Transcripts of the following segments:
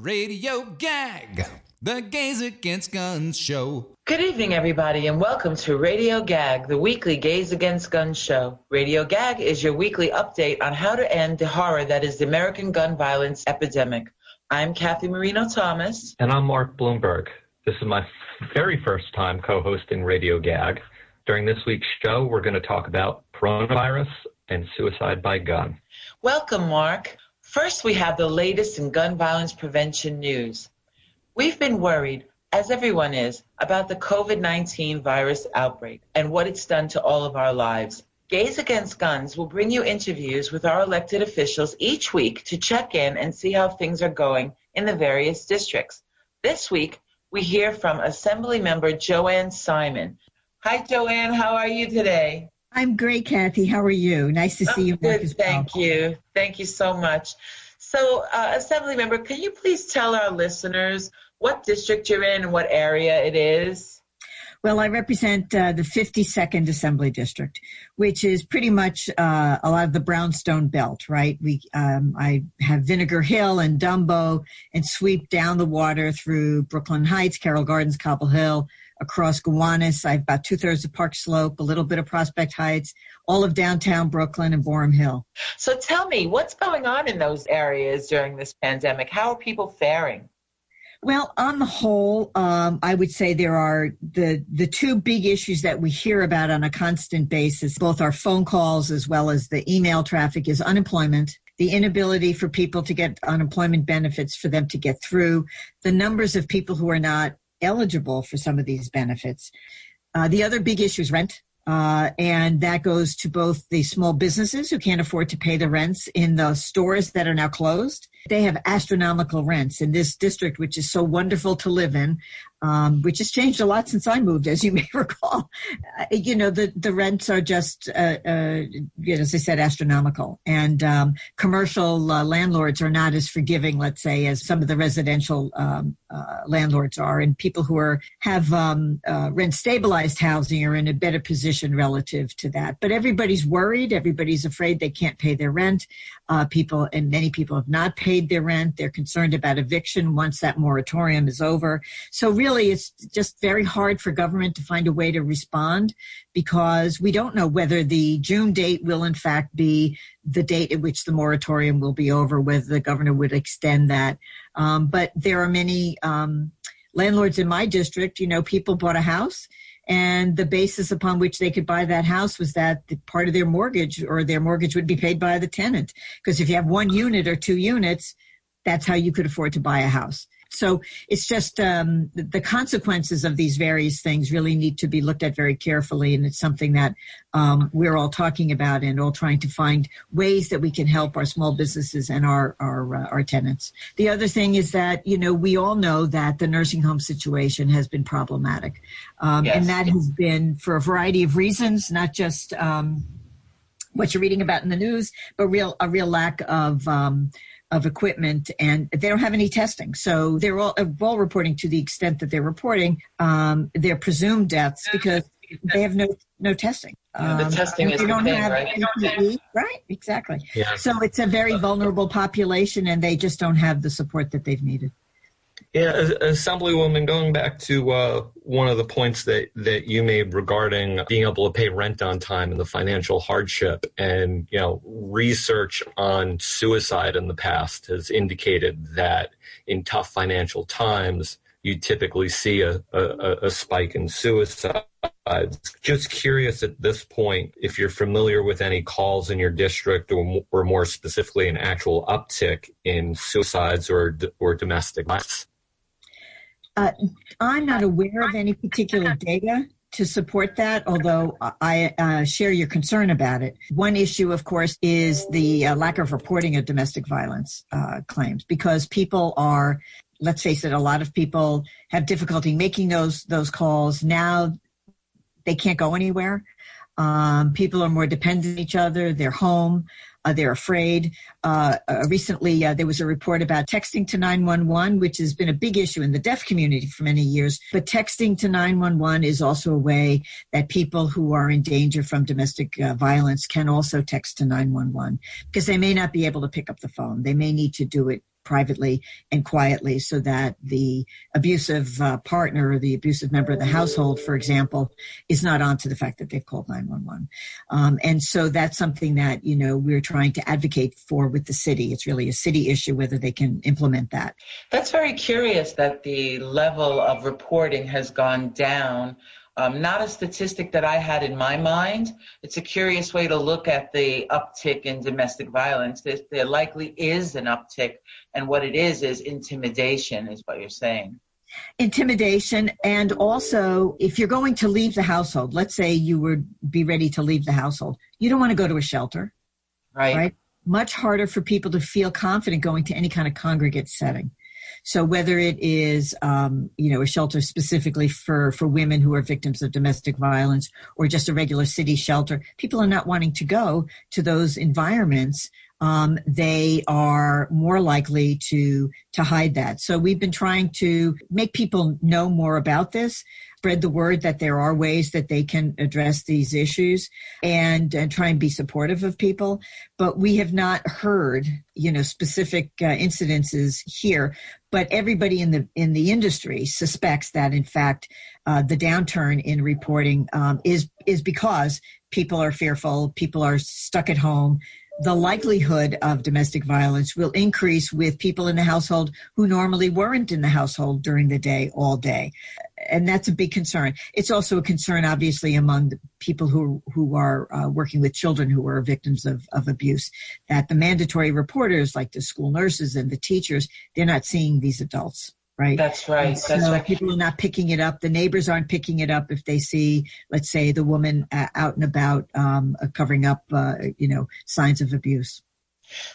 Radio Gag, the Gays Against Guns show. Good evening, everybody, and welcome to Radio Gag, the weekly Gays Against Guns show. Radio Gag is your weekly update on how to end the horror that is the American gun violence epidemic. I'm Kathy Marino Thomas. And I'm Mark Bloomberg. This is my very first time co hosting Radio Gag. During this week's show, we're going to talk about coronavirus and suicide by gun. Welcome, Mark. First, we have the latest in gun violence prevention news. We've been worried, as everyone is, about the COVID 19 virus outbreak and what it's done to all of our lives. Gays Against Guns will bring you interviews with our elected officials each week to check in and see how things are going in the various districts. This week, we hear from Assembly member Jo Anne Simon. Hi, Jo Anne. How are you today? I'm great, Kathy. How are you? Nice to see you. Good, thank well. you. Thank you so much. So, uh, Assembly member, can you please tell our listeners what district you're in and what area it is? Well, I represent uh, the 52nd Assembly District, which is pretty much uh, a lot of the brownstone belt, right? We, um, I have Vinegar Hill and Dumbo and sweep down the water through Brooklyn Heights, Carroll Gardens, Cobble Hill, across Gowanus. I have about two thirds of Park Slope, a little bit of Prospect Heights, all of downtown Brooklyn and Boerum Hill. So tell me, what's going on in those areas during this pandemic? How are people faring? Well, on the whole, um, I would say there are the the two big issues that we hear about on a constant basis, both our phone calls as well as the email traffic, is unemployment, the inability for people to get unemployment benefits for them to get through, the numbers of people who are not eligible for some of these benefits. Uh, the other big issue is rent. Uh, and that goes to both the small businesses who can't afford to pay the rents in the stores that are now closed. They have astronomical rents in this district, which is so wonderful to live in um, which has changed a lot since I moved, as you may recall. Uh, you know, the, the rents are just, uh, uh, you know, as I said, astronomical. And um, commercial uh, landlords are not as forgiving, let's say, as some of the residential um, uh, landlords are. And people who are have um, uh, rent stabilized housing are in a better position relative to that. But everybody's worried. Everybody's afraid they can't pay their rent. people and many people have not paid their rent. They're concerned about eviction once that moratorium is over. So really really it's just very hard for government to find a way to respond because we don't know whether the June date will in fact be the date at which the moratorium will be over, whether the governor would extend that. Um, but there are many um, landlords in my district, you know, people bought a house and the basis upon which they could buy that house was that the part of their mortgage or their mortgage would be paid by the tenant. Because if you have one unit or two units, that's how you could afford to buy a house. So it's just um, the consequences of these various things really need to be looked at very carefully, and it's something that um, we're all talking about and all trying to find ways that we can help our small businesses and our our, uh, our tenants. The other thing is that you know we all know that the nursing home situation has been problematic, um, yes. and that has been for a variety of reasons, not just um, what you're reading about in the news, but real a real lack of um, of equipment and they don't have any testing. So they're all, all reporting to the extent that they're reporting um, their presumed deaths because they have no no testing. Um, the testing is they don't the thing, have right? right, exactly. Yeah. So it's a very vulnerable population, and they just don't have the support that they've needed. Yeah, Assemblywoman, going back to uh, one of the points that, that you made regarding being able to pay rent on time and the financial hardship, and you know, research on suicide in the past has indicated that in tough financial times, you typically see a, a, a spike in suicide. Just curious at this point if you're familiar with any calls in your district, or, or more specifically, an actual uptick in suicides or or domestic violence. Uh, I'm not aware of any particular data to support that, although I uh, share your concern about it. One issue, of course, is the uh, lack of reporting of domestic violence uh, claims because people are, let's face it, a lot of people have difficulty making those those calls. Now they can't go anywhere. Um, people are more dependent on each other. They're home. Uh, they're afraid. Uh, uh, recently, uh, there was a report about texting to 911, which has been a big issue in the deaf community for many years. But texting to 911 is also a way that people who are in danger from domestic uh, violence can also text to 911 because they may not be able to pick up the phone. They may need to do it privately and quietly so that the abusive uh, partner or the abusive member of the household, for example, is not onto the fact that they've called 911. Um, and so that's something that, you know, we're trying to advocate for with the city. It's really a city issue whether they can implement that. That's very curious that the level of reporting has gone down um, not a statistic that I had in my mind. It's a curious way to look at the uptick in domestic violence. There, there likely is an uptick, and what it is is intimidation, is what you're saying. Intimidation, and also if you're going to leave the household, let's say you would be ready to leave the household, you don't want to go to a shelter. Right. Right. Much harder for people to feel confident going to any kind of congregate setting. So whether it is, um, you know, a shelter specifically for, for women who are victims of domestic violence or just a regular city shelter, people are not wanting to go to those environments. Um, they are more likely to to hide that. So we've been trying to make people know more about this spread the word that there are ways that they can address these issues and, and try and be supportive of people. But we have not heard, you know, specific uh, incidences here. But everybody in the in the industry suspects that, in fact, uh, the downturn in reporting um, is is because people are fearful, people are stuck at home, the likelihood of domestic violence will increase with people in the household who normally weren't in the household during the day all day. And that's a big concern. It's also a concern obviously among the people who who are uh, working with children who are victims of, of abuse that the mandatory reporters like the school nurses and the teachers they're not seeing these adults right? That's right. So That's right. People are not picking it up. The neighbors aren't picking it up if they see, let's say, the woman uh, out and about um, uh, covering up, uh, you know, signs of abuse.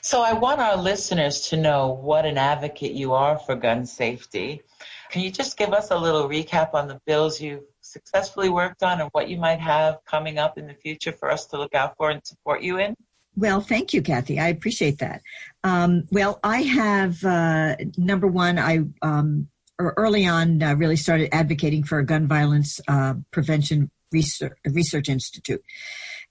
So I want our listeners to know what an advocate you are for gun safety. Can you just give us a little recap on the bills you've successfully worked on and what you might have coming up in the future for us to look out for and support you in? Well, thank you, Kathy. I appreciate that. Um, well, I have uh, number one. I um, early on uh, really started advocating for a gun violence uh, prevention research, research institute.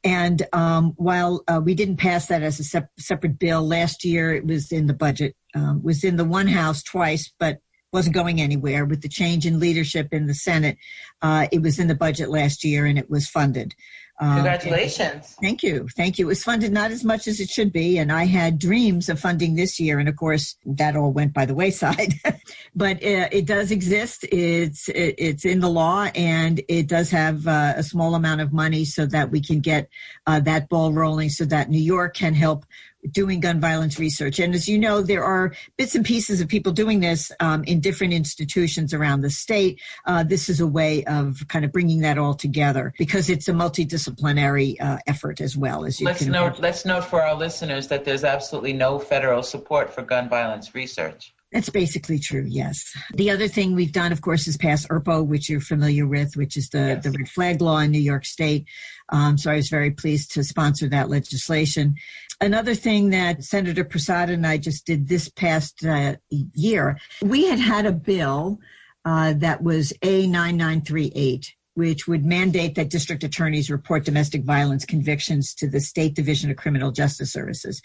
And um, while uh, we didn't pass that as a sep- separate bill last year, it was in the budget. Um, was in the one house twice, but wasn't going anywhere. With the change in leadership in the Senate, uh, it was in the budget last year and it was funded. Um, Congratulations. thank you. Thank you. It was funded not as much as it should be. And I had dreams of funding this year. And of course, that all went by the wayside. but uh, it does exist. It's, it, it's in the law and it does have uh, a small amount of money so that we can get uh, that ball rolling so that New York can help doing gun violence research. And as you know, there are bits and pieces of people doing this um, in different institutions around the state. Uh, this is a way of kind of bringing that all together because it's a multidisciplinary uh, effort as well as you let's can. Note, let's note for our listeners that there's absolutely no federal support for gun violence research. That's basically true, yes. The other thing we've done, of course, is pass ERPO, which you're familiar with, which is the, yes. the red flag law in New York State. Um, so I was very pleased to sponsor that legislation. Another thing that Senator Persaud and I just did this past uh, year, we had had a bill uh, that was A9938, which would mandate that district attorneys report domestic violence convictions to the State Division of Criminal Justice Services.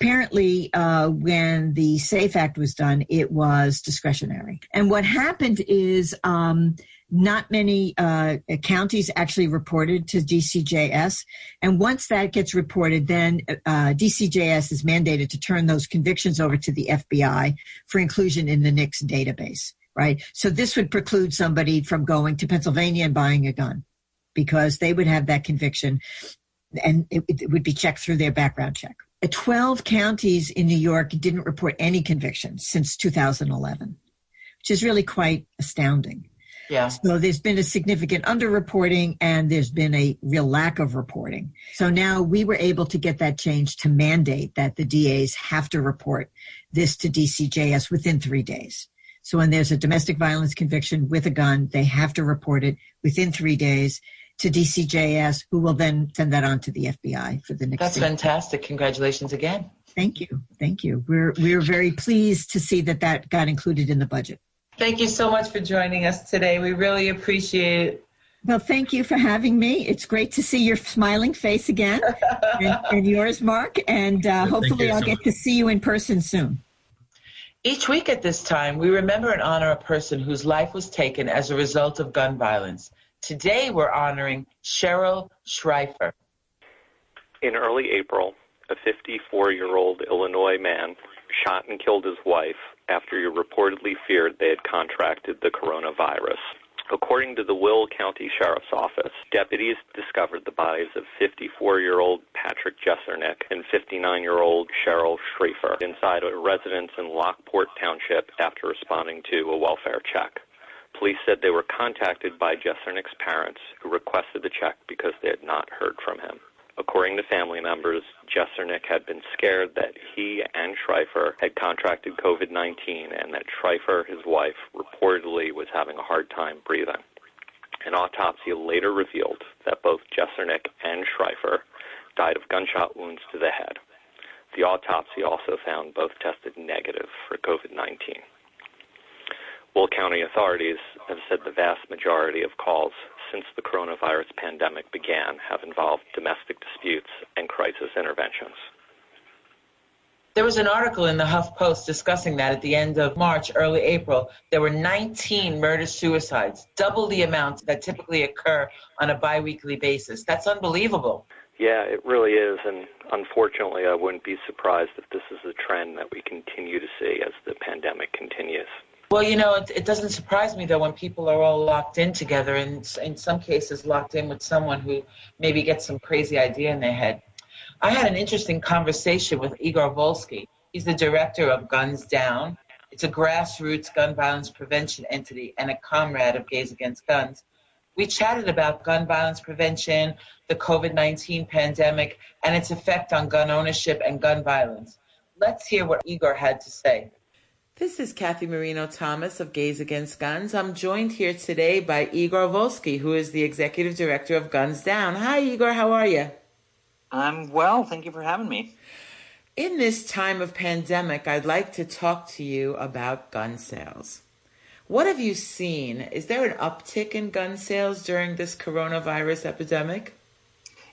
Apparently, uh, when the SAFE Act was done, it was discretionary. And what happened is um, not many uh, counties actually reported to DCJS. And once that gets reported, then uh, DCJS is mandated to turn those convictions over to the FBI for inclusion in the NICS database, right? So this would preclude somebody from going to Pennsylvania and buying a gun because they would have that conviction and it, it would be checked through their background check. Uh, 12 counties in New York didn't report any convictions since 2011, which is really quite astounding. Yeah. So there's been a significant underreporting and there's been a real lack of reporting. So now we were able to get that change to mandate that the DAs have to report this to DCJS within three days. So when there's a domestic violence conviction with a gun, they have to report it within three days to DCJS, who will then send that on to the FBI for the NICS. That's fantastic! Congratulations again. Thank you, thank you. We're we're very pleased to see that that got included in the budget. Thank you so much for joining us today. We really appreciate it. Well, thank you for having me. It's great to see your smiling face again and, and yours, Mark. And uh, hopefully, I'll so get much. to see you in person soon. Each week at this time, we remember and honor a person whose life was taken as a result of gun violence. Today, we're honoring Cheryl Schriefer. In early April, a 54 year old Illinois man shot and killed his wife after he reportedly feared they had contracted the coronavirus. According to the Will County Sheriff's Office, deputies discovered the bodies of 54 year old Patrick Jesernik and 59 year old Cheryl Schriefer inside a residence in Lockport Township after responding to a welfare check. Police said they were contacted by Jesernik's parents, who requested the check because they had not heard from him. According to family members, Jesernik had been scared that he and Schriefer had contracted COVID 19 and that Schriefer, his wife, reportedly was having a hard time breathing. An autopsy later revealed that both Jesernik and Schreifer died of gunshot wounds to the head. The autopsy also found both tested negative for COVID 19. Will County authorities have said the vast majority of calls since the coronavirus pandemic began have involved domestic disputes and crisis interventions. There was an article in the HuffPost discussing that at the end of March, early April, there were 19 murder suicides, double the amount that typically occur on a biweekly basis. That's unbelievable. Yeah, it really is. And unfortunately, I wouldn't be surprised if this is a trend that we continue to see as the pandemic continues. Well, you know, it, it, doesn't surprise me though when people are all locked in together, and in some cases locked in with someone who maybe gets some crazy idea in their head. I had an interesting conversation with Igor Volsky. He's the director of Guns Down. It's a grassroots gun violence prevention entity and a comrade of Gays Against Guns. We chatted about gun violence prevention, the COVID 19 pandemic, and its effect on gun ownership and gun violence. Let's hear what Igor had to say. This is Kathy Marino Thomas of Gays Against Guns. I'm joined here today by Igor Volsky, who is the executive director of Guns Down. Hi, Igor. How are you? I'm well. Thank you for having me. In this time of pandemic, I'd like to talk to you about gun sales. What have you seen? Is there an uptick in gun sales during this coronavirus epidemic?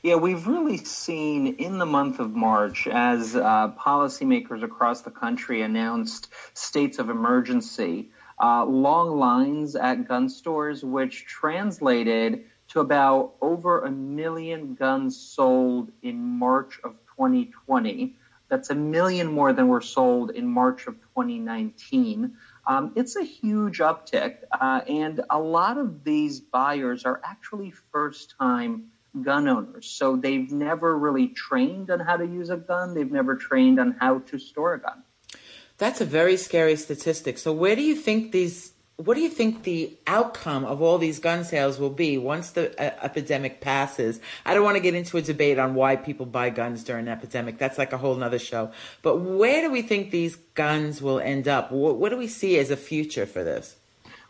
Yeah, we've really seen in the month of March as uh, policymakers across the country announced states of emergency, uh, long lines at gun stores, which translated to about over a million guns sold in March of 2020. That's a million more than were sold in March of 2019. Um, it's a huge uptick, uh, and a lot of these buyers are actually first time gun owners. So they've never really trained on how to use a gun. They've never trained on how to store a gun. That's a very scary statistic. So where do you think these what do you think the outcome of all these gun sales will be once the uh, epidemic passes? I don't want to get into a debate on why people buy guns during an epidemic. That's like a whole nother show. But where do we think these guns will end up? What, what do we see as a future for this?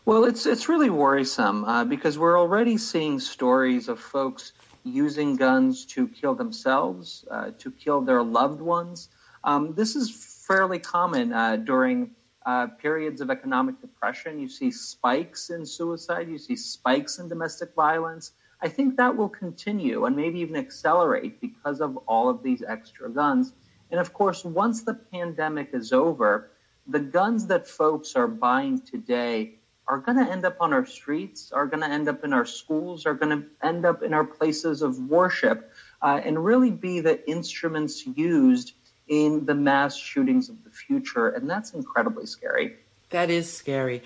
Well, it's it's really worrisome uh, because we're already seeing stories of folks using guns to kill themselves, uh, to kill their loved ones. Um, this is fairly common uh, during uh, periods of economic depression. You see spikes in suicide, you see spikes in domestic violence. I think that will continue and maybe even accelerate because of all of these extra guns. And of course, once the pandemic is over, the guns that folks are buying today are going to end up on our streets, are going to end up in our schools, are going to end up in our places of worship, uh, and really be the instruments used in the mass shootings of the future. And that's incredibly scary. That is scary.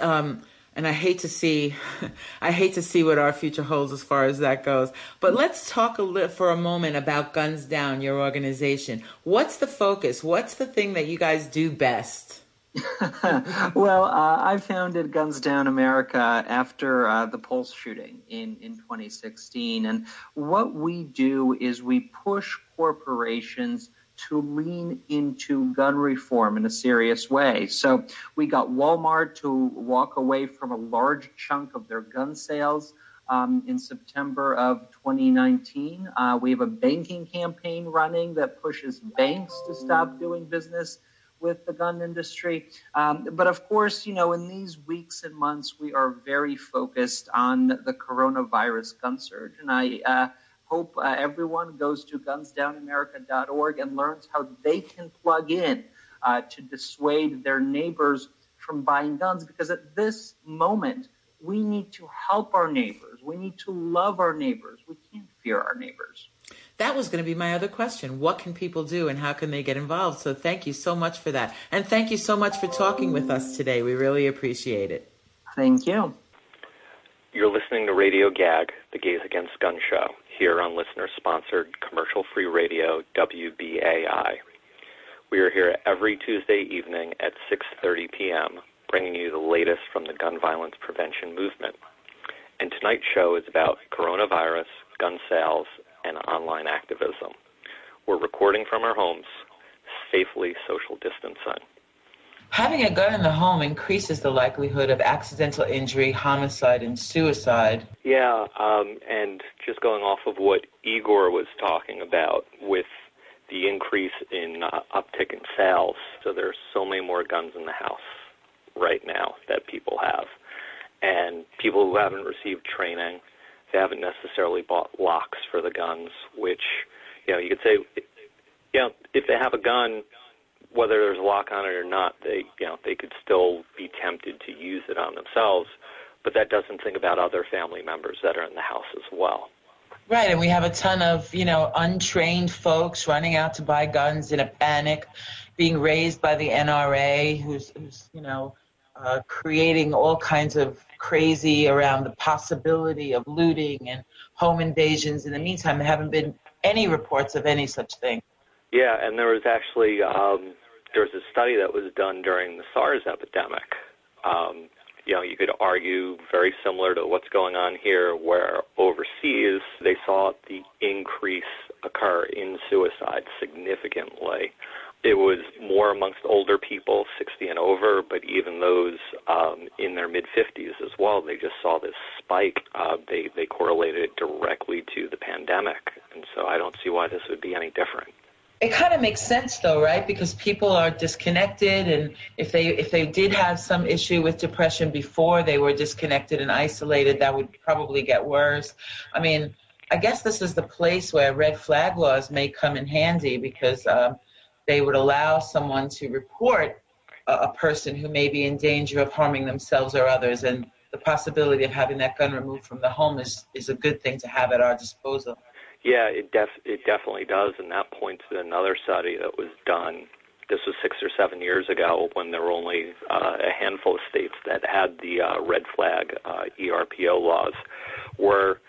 Um, and I hate to see, I hate to see what our future holds as far as that goes. But let's talk a little for a moment about Guns Down, your organization. What's the focus? What's the thing that you guys do best? well, uh, I founded Guns Down America after uh, the Pulse shooting in, in 2016. And what we do is we push corporations to lean into gun reform in a serious way. So we got Walmart to walk away from a large chunk of their gun sales. Um, in September of 2019. Uh, we have a banking campaign running that pushes banks to stop doing business with the gun industry. Um, but of course, you know, in these weeks and months, we are very focused on the coronavirus gun surge. And I uh, hope uh, everyone goes to gunsdownamerica.org and learns how they can plug in uh, to dissuade their neighbors from buying guns because at this moment, we need to help our neighbors. We need to love our neighbors. We can't fear our neighbors. That was going to be my other question. What can people do and how can they get involved? So thank you so much for that. And thank you so much for talking with us today. We really appreciate it. Thank you. You're listening to Radio Gag, the Gays Against Gun show, here on listener sponsored commercial free radio WBAI. We are here every Tuesday evening at 6:30 p.m., bringing you the latest from the gun violence prevention movement. And tonight's show is about coronavirus, gun sales, and online activism. We're recording from our homes, safely social distancing. Having a gun in the home increases the likelihood of accidental injury, homicide, and suicide. Yeah, um, and just going off of what Igor was talking about with the increase in uh, uptick in sales. So there's so many more guns in the house right now that people have. And people who haven't received training, they haven't necessarily bought locks for the guns, which, you know, you could say, you know, if they have a gun, whether there's a lock on it or not, they, you know, they could still be tempted to use it on themselves. But that doesn't think about other family members that are in the house as well. Right, and we have a ton of, you know, untrained folks running out to buy guns in a panic, being raised by the NRA, who's, who's you know, uh, creating all kinds of crazy around the possibility of looting and home invasions. In the meantime, there haven't been any reports of any such thing. Yeah, and there was actually um, there was a study that was done during the SARS epidemic. Um, you know, you could argue very similar to what's going on here, where overseas they saw the increase occur in suicide significantly. It was more amongst older people, 60 and over, but even those um, in their mid 50s as well. They just saw this spike. Uh, they they correlated it directly to the pandemic, and so I don't see why this would be any different. It kind of makes sense though, right? Because people are disconnected and if they if they did have some issue with depression before they were disconnected and isolated, that would probably get worse. I mean, I guess this is the place where red flag laws may come in handy because um, they would allow someone to report a, a person who may be in danger of harming themselves or others and the possibility of having that gun removed from the home is, is a good thing to have at our disposal. Yeah, it def- it definitely does, and that points to another study that was done. This was six or seven years ago when there were only uh, a handful of states that had the uh, red flag uh, ERPO laws, where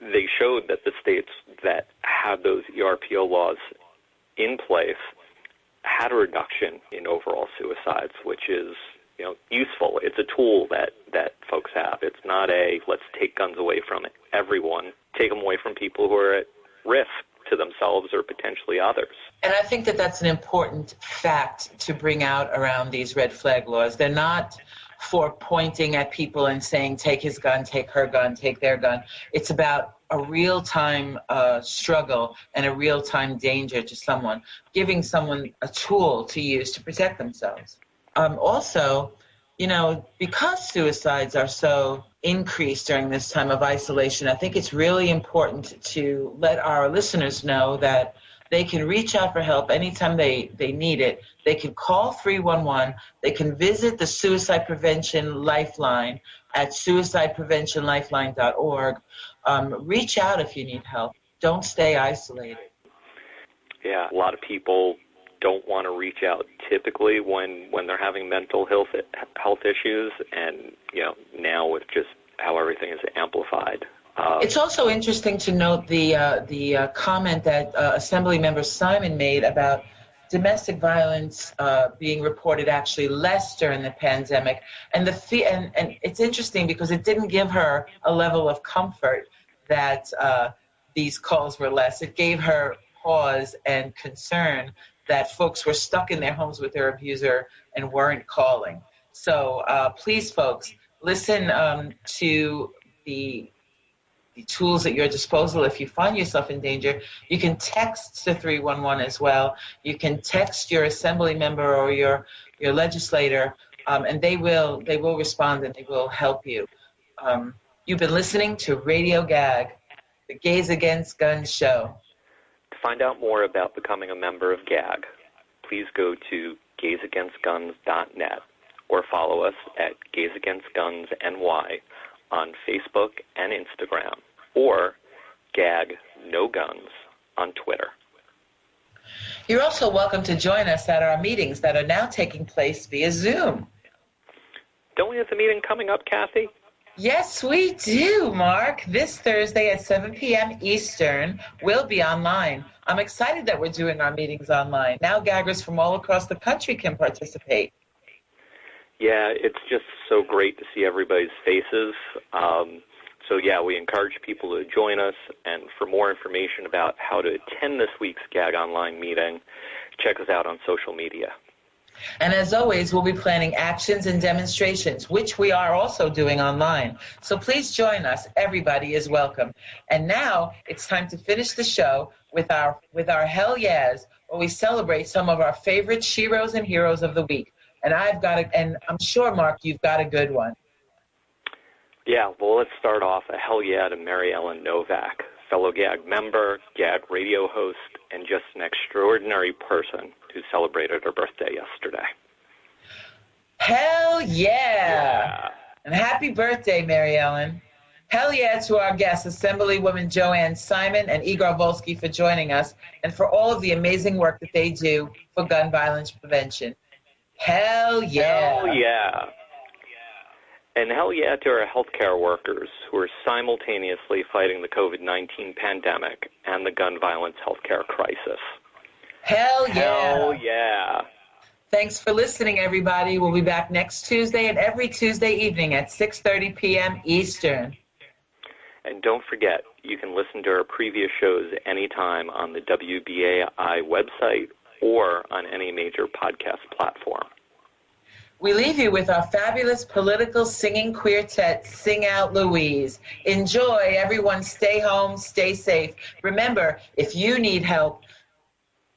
they showed that the states that had those ERPO laws in place had a reduction in overall suicides, which is you know useful. It's a tool that that folks have. It's not a let's take guns away from everyone, take them away from people who are at risk to themselves or potentially others. And I think that that's an important fact to bring out around these red flag laws. They're not for pointing at people and saying, take his gun, take her gun, take their gun. It's about a real time uh, struggle and a real time danger to someone, giving someone a tool to use to protect themselves. Um, also, you know, because suicides are so increased during this time of isolation, I think it's really important to let our listeners know that they can reach out for help anytime they, they need it. They can call 311. They can visit the Suicide Prevention Lifeline at suicidepreventionlifeline.org. Um, reach out if you need help. Don't stay isolated. Yeah, a lot of people don't want to reach out typically when when they're having mental health health issues, and you know now with just how everything is amplified. Um, it's also interesting to note the uh, the uh, comment that uh, Assembly Member Simon made about domestic violence uh, being reported actually less during the pandemic, and the fee- and and it's interesting because it didn't give her a level of comfort that uh, these calls were less. It gave her pause and concern that folks were stuck in their homes with their abuser and weren't calling. So uh, please, folks, listen um, to the, the tools at your disposal if you find yourself in danger. You can text to 311 as well. You can text your assembly member or your, your legislator, um, and they will, they will respond and they will help you. Um, you've been listening to Radio Gag, the Gays Against Guns show To find out more about becoming a member of GAG, please go to gaysagainstguns.net or follow us at Gays Against Guns NY on Facebook and Instagram or Gag No Guns on Twitter. You're also welcome to join us at our meetings that are now taking place via Zoom. Don't we have the meeting coming up, Kathy? Yes, we do, Mark. This Thursday at 7 p.m. Eastern, we'll be online. I'm excited that we're doing our meetings online. Now gaggers from all across the country can participate. Yeah, it's just so great to see everybody's faces. Um, so, yeah, we encourage people to join us. And for more information about how to attend this week's GAG online meeting, check us out on social media. And as always, we'll be planning actions and demonstrations, which we are also doing online. So please join us. Everybody is welcome. And now it's time to finish the show with our with our hell yes, where we celebrate some of our favorite sheroes and heroes of the week. And I've got a, and I'm sure Mark, you've got a good one. Yeah, well, let's start off a hell yeah to Mary Ellen Novak, fellow GAG member, GAG radio host, and just an extraordinary person who celebrated her birthday yesterday. Hell yeah! Yeah. And happy birthday, Mary Ellen. Hell yeah to our guests, Assemblywoman Jo Anne Simon and Igor Volsky for joining us and for all of the amazing work that they do for gun violence prevention. Hell yeah. Hell yeah. And hell yeah to our healthcare workers who are simultaneously fighting the COVID 19 pandemic and the gun violence healthcare crisis. Hell yeah. Hell yeah. Thanks for listening, everybody. We'll be back next Tuesday and every Tuesday evening at 6.30 p.m. Eastern. And don't forget, you can listen to our previous shows anytime on the WBAI website or on any major podcast platform. We leave you with our fabulous political singing quartet, Sing Out Louise. Enjoy, everyone. Stay home, stay safe. Remember, if you need help,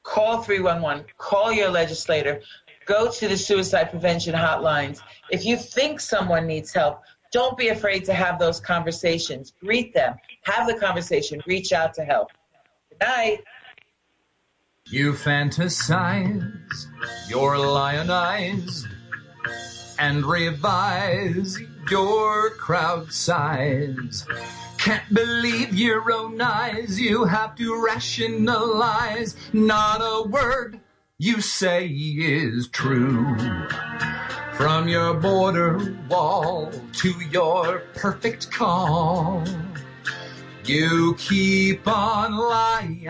call 311, call your legislator, go to the suicide prevention hotlines. If you think someone needs help, don't be afraid to have those conversations. Greet them, have the conversation, reach out to help. Good night. You fantasize, you're lionized, and revise your crowd size. Can't believe your own eyes, you have to rationalize. Not a word you say is true. From your border wall to your perfect call. You keep on lying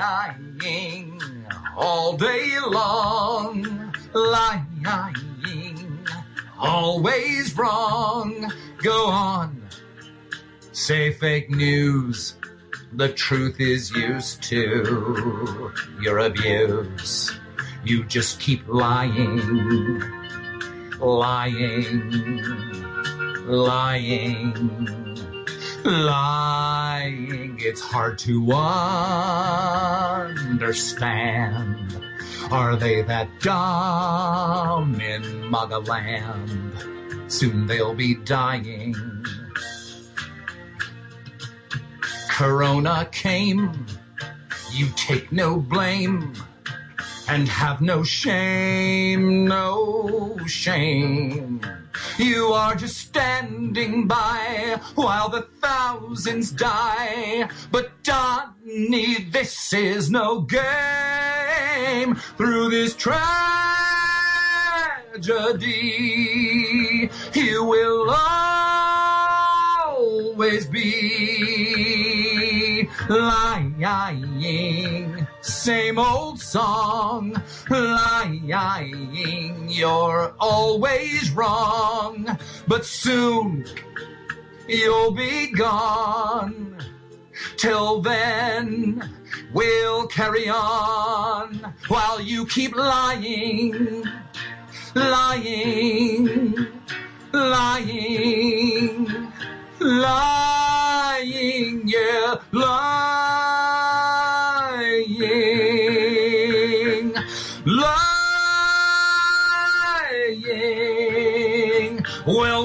all day long, lying, always wrong. Go on, say fake news. The truth is used to your abuse. You just keep lying, lying, lying lying. It's hard to understand. Are they that dumb in MAGAland? Soon they'll be dying. Corona came, you take no blame and have no shame, no shame. You are just standing by while the thousands die. But Donnie, this is no game. Through this tragedy, you will always be lying. Same old song, lying. You're always wrong, but soon you'll be gone. Till then, we'll carry on while you keep lying, lying, lying, lying, yeah, lying, lying. Well,